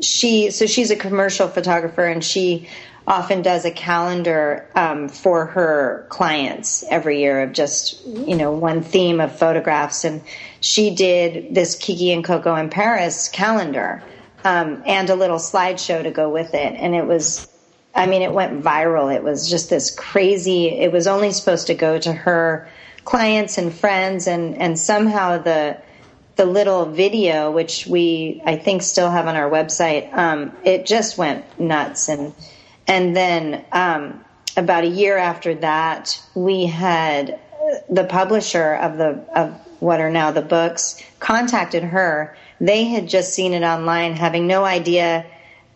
she, so she's a commercial photographer and she often does a calendar um, for her clients every year of just, you know, one theme of photographs. And she did this Kiki and Coco in Paris calendar um, and a little slideshow to go with it. And it was, I mean, it went viral. It was just this crazy, it was only supposed to go to her clients and friends. And, and somehow the, the little video, which we, I think, still have on our website, um, it just went nuts. And, and then, um, about a year after that, we had the publisher of the, of what are now the books contacted her they had just seen it online, having no idea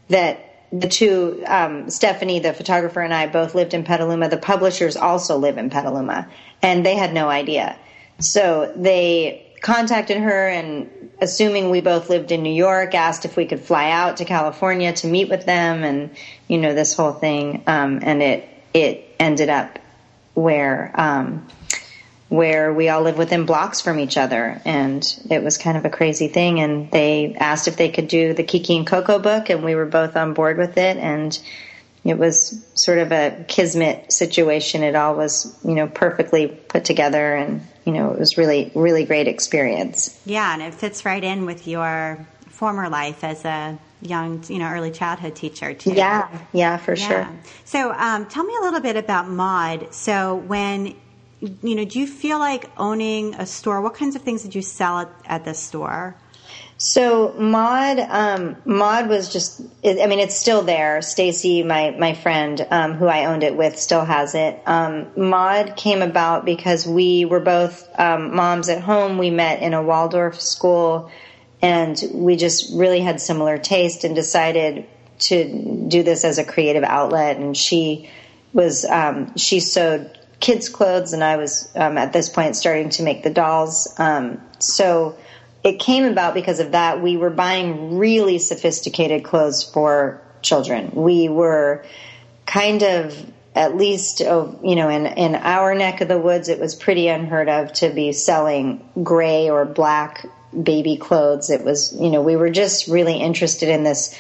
that the two, um, Stephanie, the photographer, and I both lived in Petaluma. The publishers also live in Petaluma, and they had no idea. So they contacted her and assuming we both lived in New York, asked if we could fly out to California to meet with them and, you know, this whole thing. Um, and it, it ended up where, um, where we all live within blocks from each other. And it was kind of a crazy thing. And they asked if they could do the Kiki and Coco book, and we were both on board with it. And it was sort of a kismet situation. It all was, you know, perfectly put together, and you know, it was really, really great experience. Yeah, and it fits right in with your former life as a young, you know, early childhood teacher too. Yeah, yeah, for yeah. sure. So, um, tell me a little bit about Maud. So, when you know, do you feel like owning a store? What kinds of things did you sell at, at the store? So Maud, um, Maud was just, I mean, it's still there. Stacy, my, my friend, um, who I owned it with still has it. Um, Maud came about because we were both, um, moms at home. We met in a Waldorf school and we just really had similar taste and decided to do this as a creative outlet. And she was, um, she sewed kids clothes and I was, um, at this point starting to make the dolls. so, it came about because of that. We were buying really sophisticated clothes for children. We were kind of at least oh, you know in in our neck of the woods it was pretty unheard of to be selling gray or black baby clothes it was you know we were just really interested in this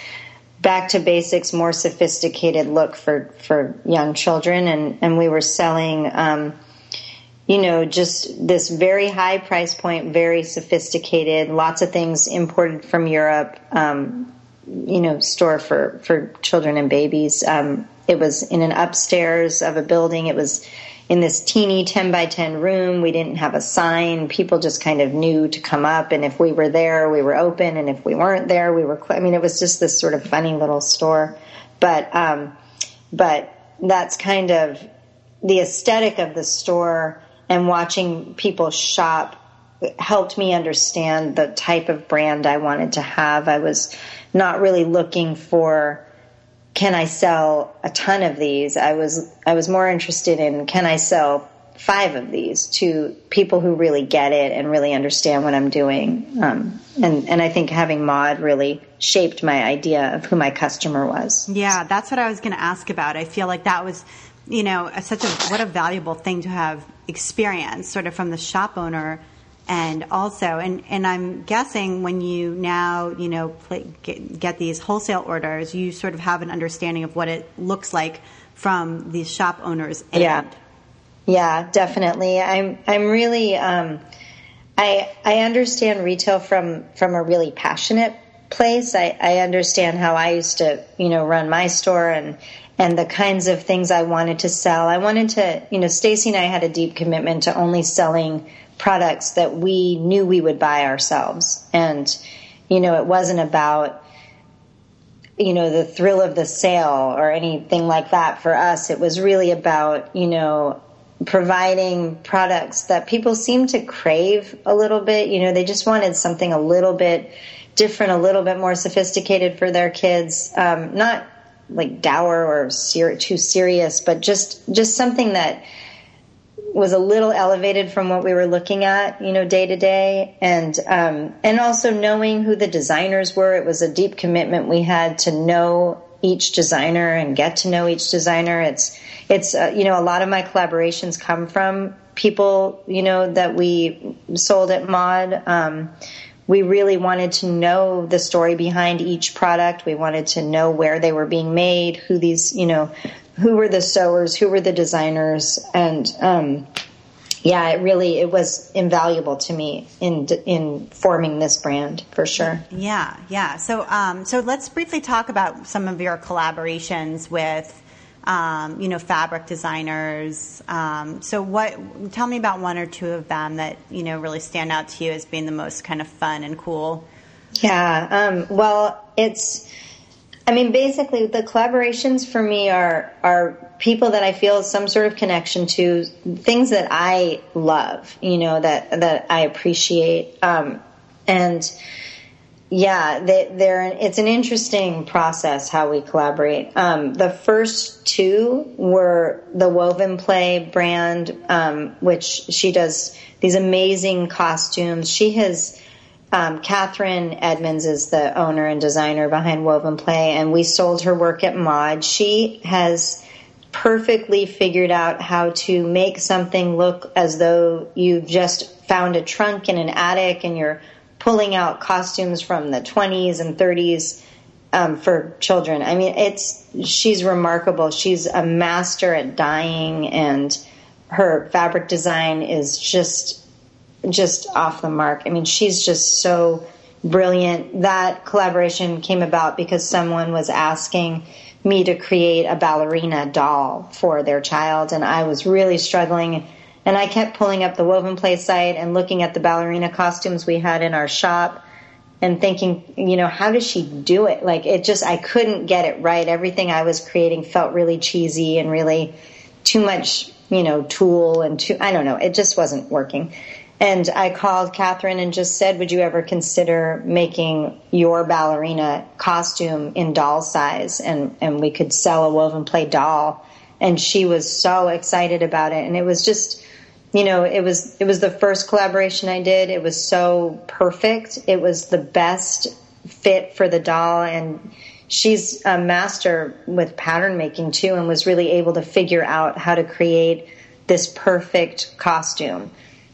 back to basics more sophisticated look for for young children and and we were selling um, you know, just this very high price point, very sophisticated, lots of things imported from Europe, um, you know, store for, for children and babies. Um, it was in an upstairs of a building. It was in this teeny 10 by 10 room. We didn't have a sign. People just kind of knew to come up. And if we were there, we were open. And if we weren't there, we were, cl- I mean, it was just this sort of funny little store. But, um, but that's kind of the aesthetic of the store and watching people shop helped me understand the type of brand I wanted to have. I was not really looking for can I sell a ton of these? I was I was more interested in can I sell five of these to people who really get it and really understand what I'm doing. Um, and and I think having Maud really shaped my idea of who my customer was. Yeah, that's what I was going to ask about. I feel like that was you know, such a what a valuable thing to have experienced, sort of from the shop owner, and also, and and I'm guessing when you now, you know, get, get these wholesale orders, you sort of have an understanding of what it looks like from the shop owners. End. Yeah, yeah, definitely. I'm I'm really. Um, I I understand retail from from a really passionate place. I, I understand how I used to, you know, run my store and and the kinds of things I wanted to sell. I wanted to, you know, Stacy and I had a deep commitment to only selling products that we knew we would buy ourselves. And, you know, it wasn't about, you know, the thrill of the sale or anything like that for us. It was really about, you know, providing products that people seem to crave a little bit. You know, they just wanted something a little bit different, a little bit more sophisticated for their kids. Um, not like dour or ser- too serious, but just just something that was a little elevated from what we were looking at, you know, day to day, and um, and also knowing who the designers were. It was a deep commitment we had to know each designer and get to know each designer. It's it's uh, you know a lot of my collaborations come from people you know that we sold at Maud. Um, we really wanted to know the story behind each product. We wanted to know where they were being made, who these, you know, who were the sewers, who were the designers, and um, yeah, it really it was invaluable to me in in forming this brand for sure. Yeah, yeah. So um, so let's briefly talk about some of your collaborations with um, you know, fabric designers. Um, so, what? Tell me about one or two of them that you know really stand out to you as being the most kind of fun and cool. Yeah. Um, well, it's. I mean, basically, the collaborations for me are are people that I feel some sort of connection to, things that I love, you know, that that I appreciate, um, and yeah, they, are it's an interesting process how we collaborate. Um, the first two were the Woven Play brand, um, which she does these amazing costumes. She has, um, Catherine Edmonds is the owner and designer behind Woven Play, and we sold her work at Maud. She has perfectly figured out how to make something look as though you've just found a trunk in an attic and you're pulling out costumes from the 20s and 30s um, for children. I mean, it's she's remarkable. She's a master at dyeing, and her fabric design is just just off the mark. I mean, she's just so brilliant. That collaboration came about because someone was asking me to create a ballerina doll for their child, and I was really struggling and I kept pulling up the Woven Play site and looking at the ballerina costumes we had in our shop. and thinking, you know, how does she do it? Like it just, I couldn't get it right. Everything I was creating felt really cheesy and really too much, you know, tool and too, I don't know, it just wasn't working. And I called Catherine and just said, Would you ever consider making your ballerina costume in doll size? And, and we could sell a woven play doll. And she was so excited about it. And it was just, you know, it was it was the first collaboration I did. It was so perfect. It was the best fit for the doll and she's a master with pattern making too and was really able to figure out how to create this perfect costume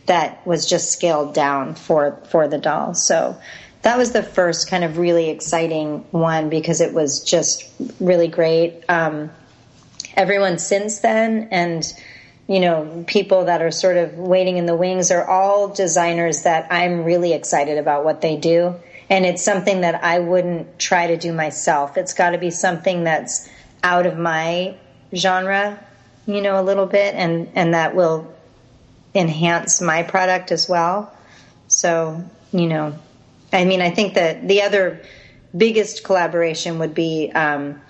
that was just scaled down for for the doll. So that was the first kind of really exciting one because it was just really great. Um, everyone since then and you know, people that are sort of waiting in the wings are all designers that I'm really excited about what they do. And it's something that I wouldn't try to do myself. It's got to be something that's out of my genre, you know, a little bit, and, and that will enhance my product as well. So, you know, I mean, I think that the other biggest collaboration would be um,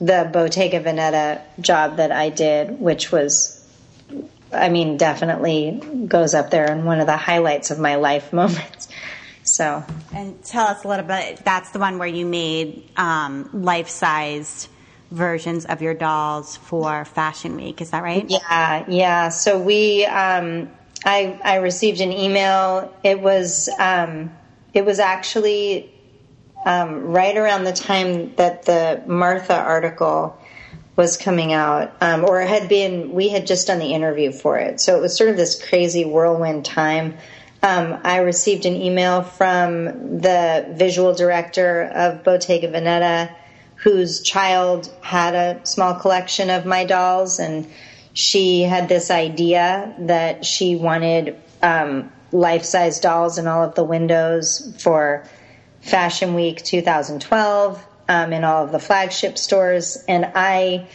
the Bottega Veneta job that I did, which was I mean, definitely goes up there in one of the highlights of my life moments. So, and tell us a little bit. That's the one where you made um, life-sized versions of your dolls for Fashion Week. Is that right? Yeah, yeah. So we, um, I, I received an email. It was, um, it was actually um, right around the time that the Martha article was coming out, um, or had been, we had just done the interview for it. So it was sort of this crazy whirlwind time. Um, I received an email from the visual director of Bottega Veneta, whose child had a small collection of my dolls, and she had this idea that she wanted um, life size dolls in all of the windows for Fashion Week 2012 um, in all of the flagship stores, and I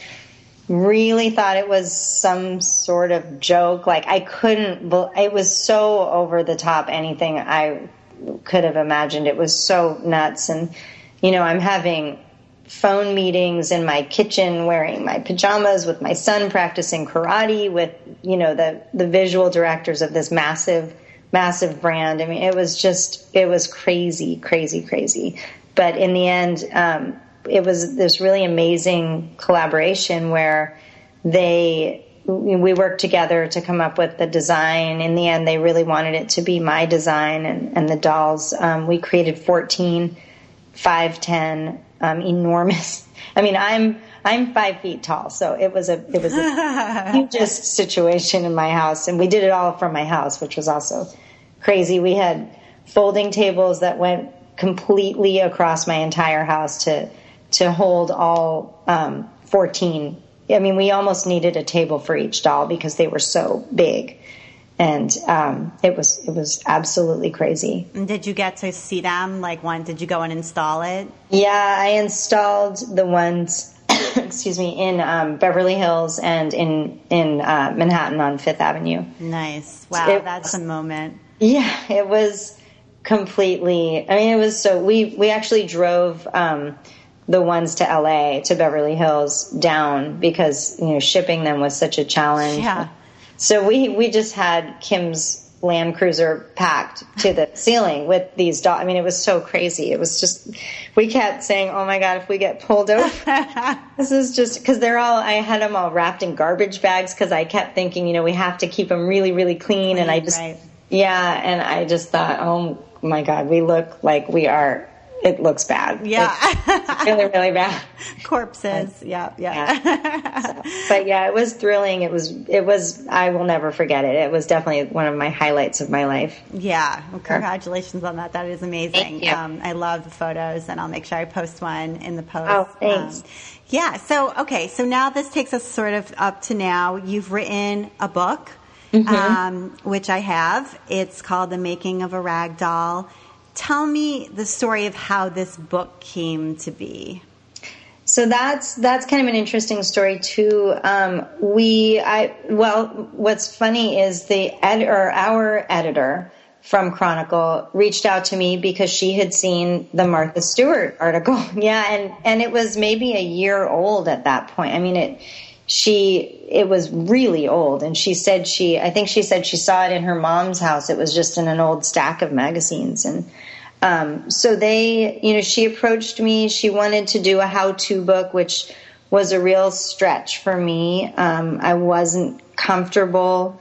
really thought it was some sort of joke. Like I couldn't. It was so over the top. Anything I could have imagined. It was so nuts, and you know, I'm having phone meetings in my kitchen wearing my pajamas with my son practicing karate with you know the the visual directors of this massive massive brand i mean it was just it was crazy crazy crazy but in the end, um, it was this really amazing collaboration where they we worked together to come up with the design. In the end, they really wanted it to be my design and, and the dolls. Um, we created 14 5'10 um, enormous. I mean, I'm I'm five feet tall, so it was a it was a hugest situation in my house, and we did it all from my house, which was also crazy. We had folding tables that went completely across my entire house to to hold all um, 14. I mean, we almost needed a table for each doll because they were so big, and um, it was it was absolutely crazy. And did you get to see them? Like, when did you go and install it? Yeah, I installed the ones. excuse me, in um, Beverly Hills and in in uh, Manhattan on Fifth Avenue. Nice. Wow, it that's a moment. Yeah, it was completely. I mean, it was so we we actually drove um, the ones to LA to Beverly Hills down because you know shipping them was such a challenge. Yeah. So we we just had Kim's Land Cruiser packed to the ceiling with these dogs. I mean, it was so crazy. It was just, we kept saying, oh my God, if we get pulled over, this is just, because they're all, I had them all wrapped in garbage bags because I kept thinking, you know, we have to keep them really, really clean. clean and I just, right. yeah, and I just thought, oh my God, we look like we are. It looks bad. Yeah, it's really, really bad. Corpses. Yeah, yeah. yeah. So, but yeah, it was thrilling. It was. It was. I will never forget it. It was definitely one of my highlights of my life. Yeah. Well, congratulations on that. That is amazing. Um, I love the photos, and I'll make sure I post one in the post. Oh, thanks. Um, yeah. So okay. So now this takes us sort of up to now. You've written a book mm-hmm. um, which I have. It's called The Making of a Rag Doll. Tell me the story of how this book came to be. So that's that's kind of an interesting story too. Um, we, I well, what's funny is the editor, our editor, from Chronicle reached out to me because she had seen the Martha Stewart article. yeah, and and it was maybe a year old at that point. I mean it she it was really old and she said she I think she said she saw it in her mom's house. It was just in an old stack of magazines and um, so they, you know, she approached me. She wanted to do a how-to book, which was a real stretch for me. Um, I wasn't comfortable,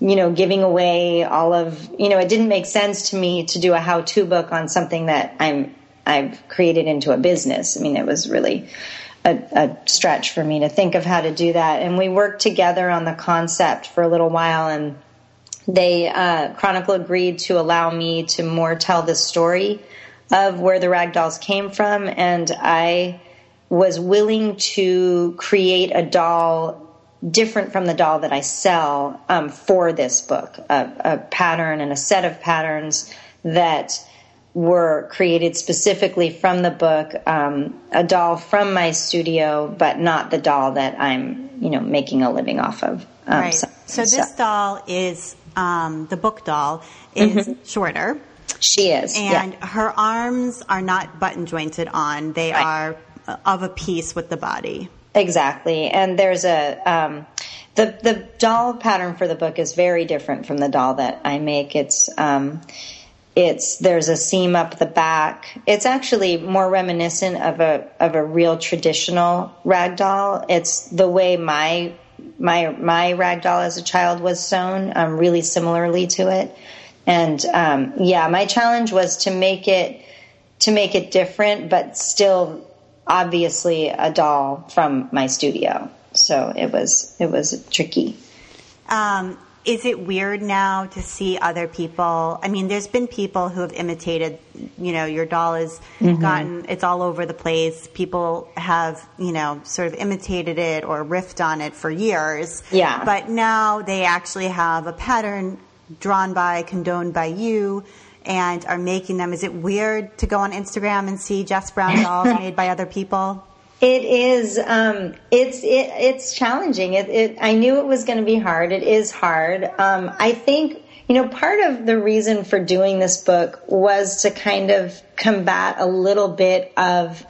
you know, giving away all of, you know, it didn't make sense to me to do a how-to book on something that I'm I've created into a business. I mean, it was really a, a, stretch for me to think of how to do that. And we worked together on the concept for a little while, and they uh, Chronicle agreed to allow me to more tell the story of where the rag dolls came from, and I was willing to create a doll different from the doll that I sell um, for this book, a, a, pattern and a set of patterns that were created specifically from the book, um, a doll from my studio, but not the doll that I'm, you know, making a living off of. Um, right. So, so this doll is um, the book doll is mm-hmm. shorter. She is, and yeah. her arms are not button jointed on; they right. are uh, of a piece with the body. Exactly, and there's a um, the the doll pattern for the book is very different from the doll that I make. It's um, it's there's a seam up the back. It's actually more reminiscent of a of a real traditional rag doll. It's the way my my my rag doll as a child was sewn, um, really similarly to it. And um, yeah, my challenge was to make it to make it different, but still obviously a doll from my studio. So it was it was tricky. Um, is it weird now to see other people? I mean, there's been people who have imitated, you know, your doll has mm-hmm. gotten, it's all over the place. People have, you know, sort of imitated it or riffed on it for years. Yeah. But now they actually have a pattern drawn by, condoned by you and are making them. Is it weird to go on Instagram and see Jess Brown dolls made by other people? It is. Um, it's it, it's challenging. It, it, I knew it was going to be hard. It is hard. Um, I think you know part of the reason for doing this book was to kind of combat a little bit of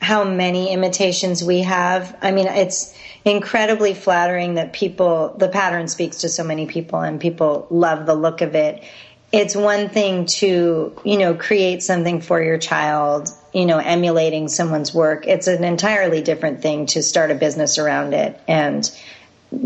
how many imitations we have. I mean, it's incredibly flattering that people the pattern speaks to so many people and people love the look of it it's one thing to you know create something for your child you know emulating someone's work it's an entirely different thing to start a business around it and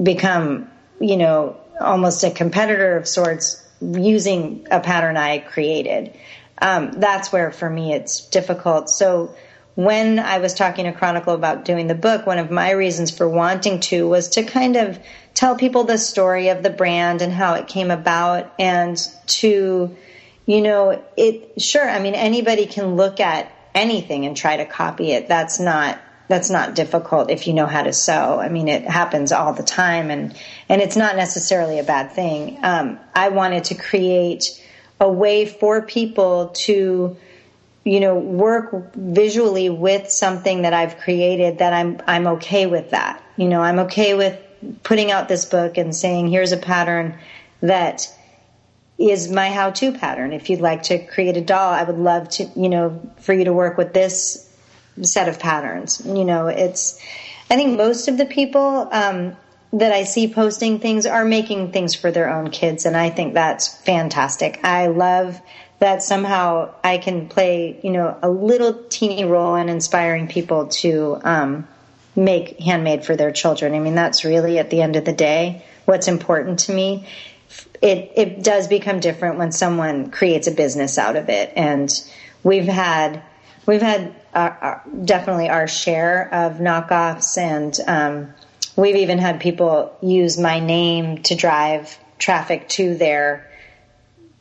become you know almost a competitor of sorts using a pattern i created. Um, that's where for me it's difficult. So when i was talking to chronicle about doing the book one of my reasons for wanting to was to kind of tell people the story of the brand and how it came about and to you know it sure i mean anybody can look at anything and try to copy it that's not that's not difficult if you know how to sew. I mean it happens all the time and and it's not necessarily a bad thing. Um, i wanted to create a way for people to you know work visually with something that i've created that i'm i'm okay with that. You know i'm okay with putting out this book and saying, here's a pattern that is my how to pattern. If you'd like to create a doll, I would love to, you know, for you to work with this set of patterns. You know, it's, I think most of the people um, that I see posting things are making things for their own kids, and I think that's fantastic. I love that somehow I can play, you know, a little teeny role in inspiring people to, um, make handmade for their children. I mean, that's really at the end of the day what's important to me. It it does become different when someone creates a business out of it, and we've had we've had our, our, definitely our share of knockoffs, and um, we've even had people use my name to drive traffic to their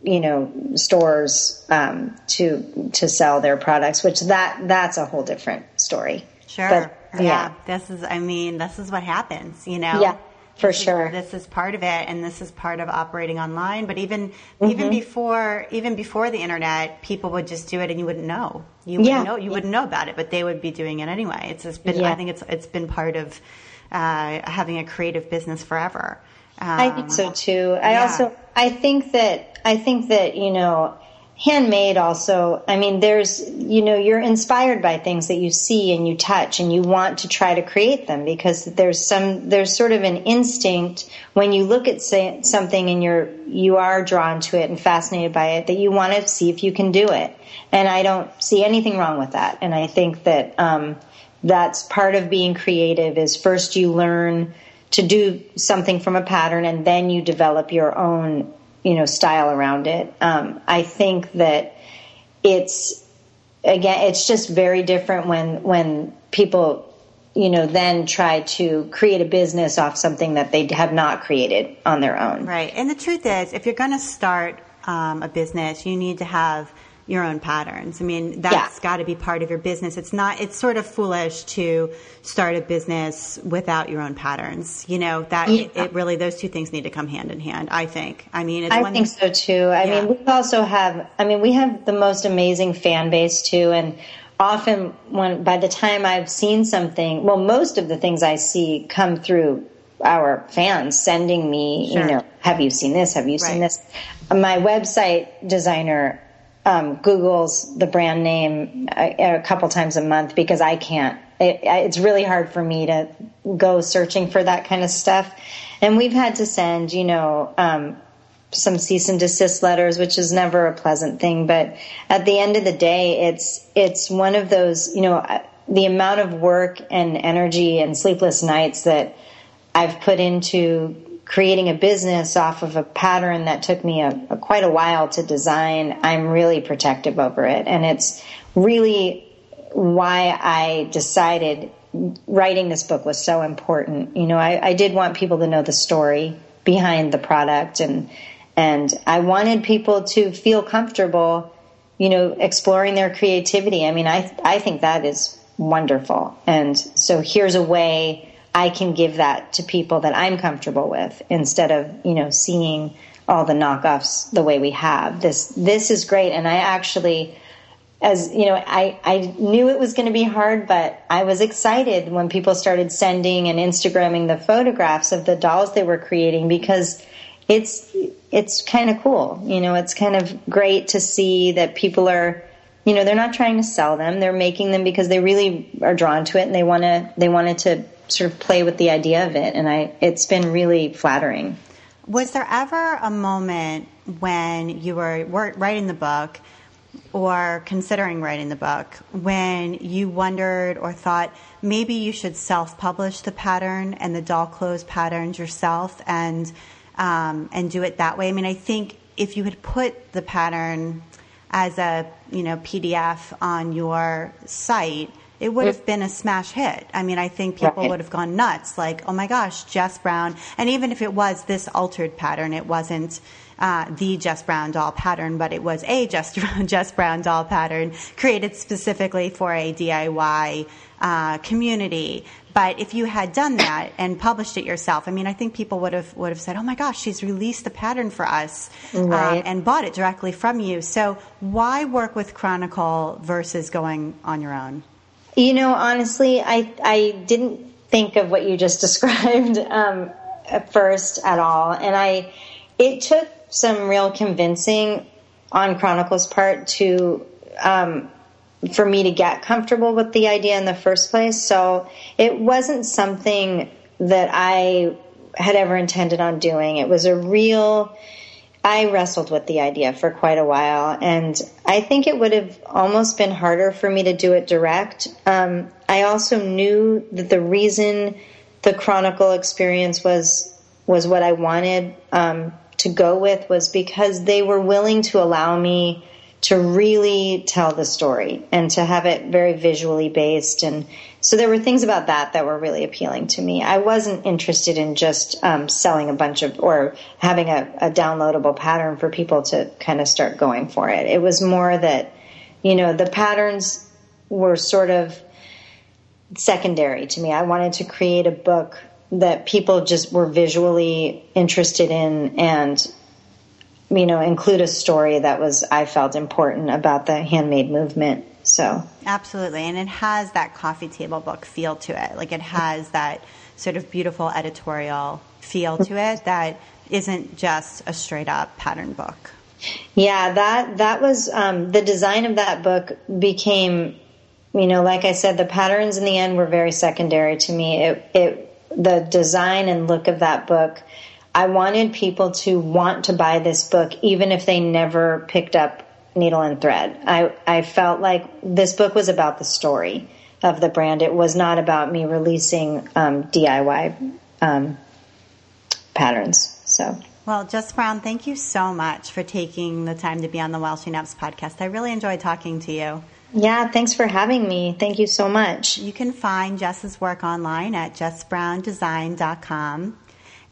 you know stores um, to to sell their products, which that that's a whole different story. Sure. But yeah. yeah. This is, I mean, this is what happens, you know? Yeah. For this sure. Is, this is part of it and this is part of operating online. But even, mm-hmm. even before, even before the internet, people would just do it and you wouldn't know. You wouldn't yeah. know, you wouldn't know about it, but they would be doing it anyway. It's just been, yeah. I think it's, it's been part of, uh, having a creative business forever. Um, I think so too. I yeah. also, I think that I think that you know handmade also. I mean there's you know you're inspired by things that you see and you touch and you want to try to create them because there's some there's sort of an instinct when you look at say, something and you're you are drawn to it and fascinated by it that you want to see if you can do it. And i don't see anything wrong with that. And i think that um, that's part of being creative is first you learn to do something from a pattern and then you develop your own you know style around it. Um, I think that it's again it's just very different when when people you know then try to create a business off something that they have not created on their own. Right, and the truth is, if you're going to start um, a business, you need to have your own patterns. I mean, that's yeah. got to be part of your business. It's not, it's sort of foolish to start a business without your own patterns. You know, that yeah. it, it, really, those two things need to come hand in hand, I think. I mean, I think so too. I yeah. mean, we also have, I mean, we have the most amazing fan base too. And often when, by the time I've seen something, well, most of the things I see come through our fans sending me, sure. you know, have you seen this? Have you seen right. this? My website designer um, Google's the brand name a, a, couple times a month because I can't. It, it's really hard for me to go searching for that kind of stuff. And we've had to send, you know, um, some cease and desist letters, which is never a pleasant thing. But at the end of the day, it's it's one of those, you know, uh, the amount of work and energy and sleepless nights that I've put into creating a business off of a pattern that took me a, a, quite a while to design, I'm really protective over it. And it's really why I decided writing this book was so important. You know, I, I did want people to know the story behind the product and and I wanted people to feel comfortable, you know, exploring their creativity. I mean, I I think that is wonderful. And so here's a way I can give that to people that I'm comfortable with instead of, you know, seeing all the knockoffs the way we have. This this is great and I actually as you know, I, I knew it was going to be hard, but I was excited when people started sending and Instagramming the photographs of the dolls they were creating because it's it's kind of cool. You know, it's kind of great to see that people are you know, they're not trying to sell them. They're making them because they really are drawn to it and they want to they wanted to sort of play with the idea of it, and I it's been really flattering. Was there ever a moment when you were writing the book or considering writing the book when you wondered or thought maybe you should self-publish the pattern and the doll clothes patterns yourself and um, and do it that way? I mean, I think if you had put the pattern as a you know PDF on your site it would have been a smash hit. I mean, I think people right. would have gone nuts, like, oh my gosh, Jess Brown. And even if it was this altered pattern, it wasn't uh, the Jess Brown doll pattern, but it was a Jess, Jess Brown doll pattern created specifically for a DIY uh, community. But if you had done that and published it yourself, I mean, I think people would have would have said, "Oh my gosh, she's released the pattern for us um, right. and bought it directly from you." So, why work with Chronicle versus going on your own? You know, honestly, I I didn't think of what you just described um, at first at all, and I it took some real convincing on Chronicle's part to um, for me to get comfortable with the idea in the first place. So it wasn't something that I had ever intended on doing. It was a real I wrestled with the idea for quite a while, and I think it would have almost been harder for me to do it direct. Um, I also knew that the reason the Chronicle experience was was what I wanted um, to go with was because they were willing to allow me to really tell the story and to have it very visually based. And so there were things about that that were really appealing to me. I wasn't interested in just um, selling a bunch of or having a, a downloadable pattern for people to kind of start going for it. It was more that, you know, the patterns were sort of secondary to me. I wanted to create a book that people just were visually interested in and you know, include a story that was I felt important about the handmade movement. So absolutely, and it has that coffee table book feel to it. Like it has that sort of beautiful editorial feel to it that isn't just a straight up pattern book. Yeah, that that was um, the design of that book became, you know, like I said, the patterns in the end were very secondary to me. It, it the design and look of that book. I wanted people to want to buy this book, even if they never picked up needle and thread. I I felt like this book was about the story of the brand. It was not about me releasing um, DIY um, patterns. So. Well, Jess Brown, thank you so much for taking the time to be on the While She Naps podcast. I really enjoyed talking to you. Yeah, thanks for having me. Thank you so much. You can find Jess's work online at jessbrowndesign.com.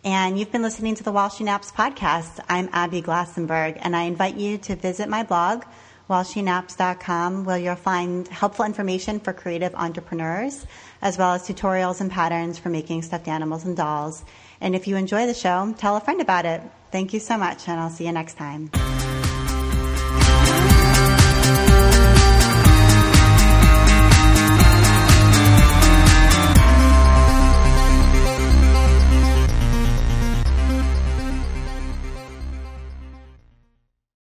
And you've been listening to the While She Naps podcast. I'm Abby Glassenberg, and I invite you to visit my blog, whileshenaps.com, where you'll find helpful information for creative entrepreneurs, as well as tutorials and patterns for making stuffed animals and dolls. And if you enjoy the show, tell a friend about it. Thank you so much, and I'll see you next time.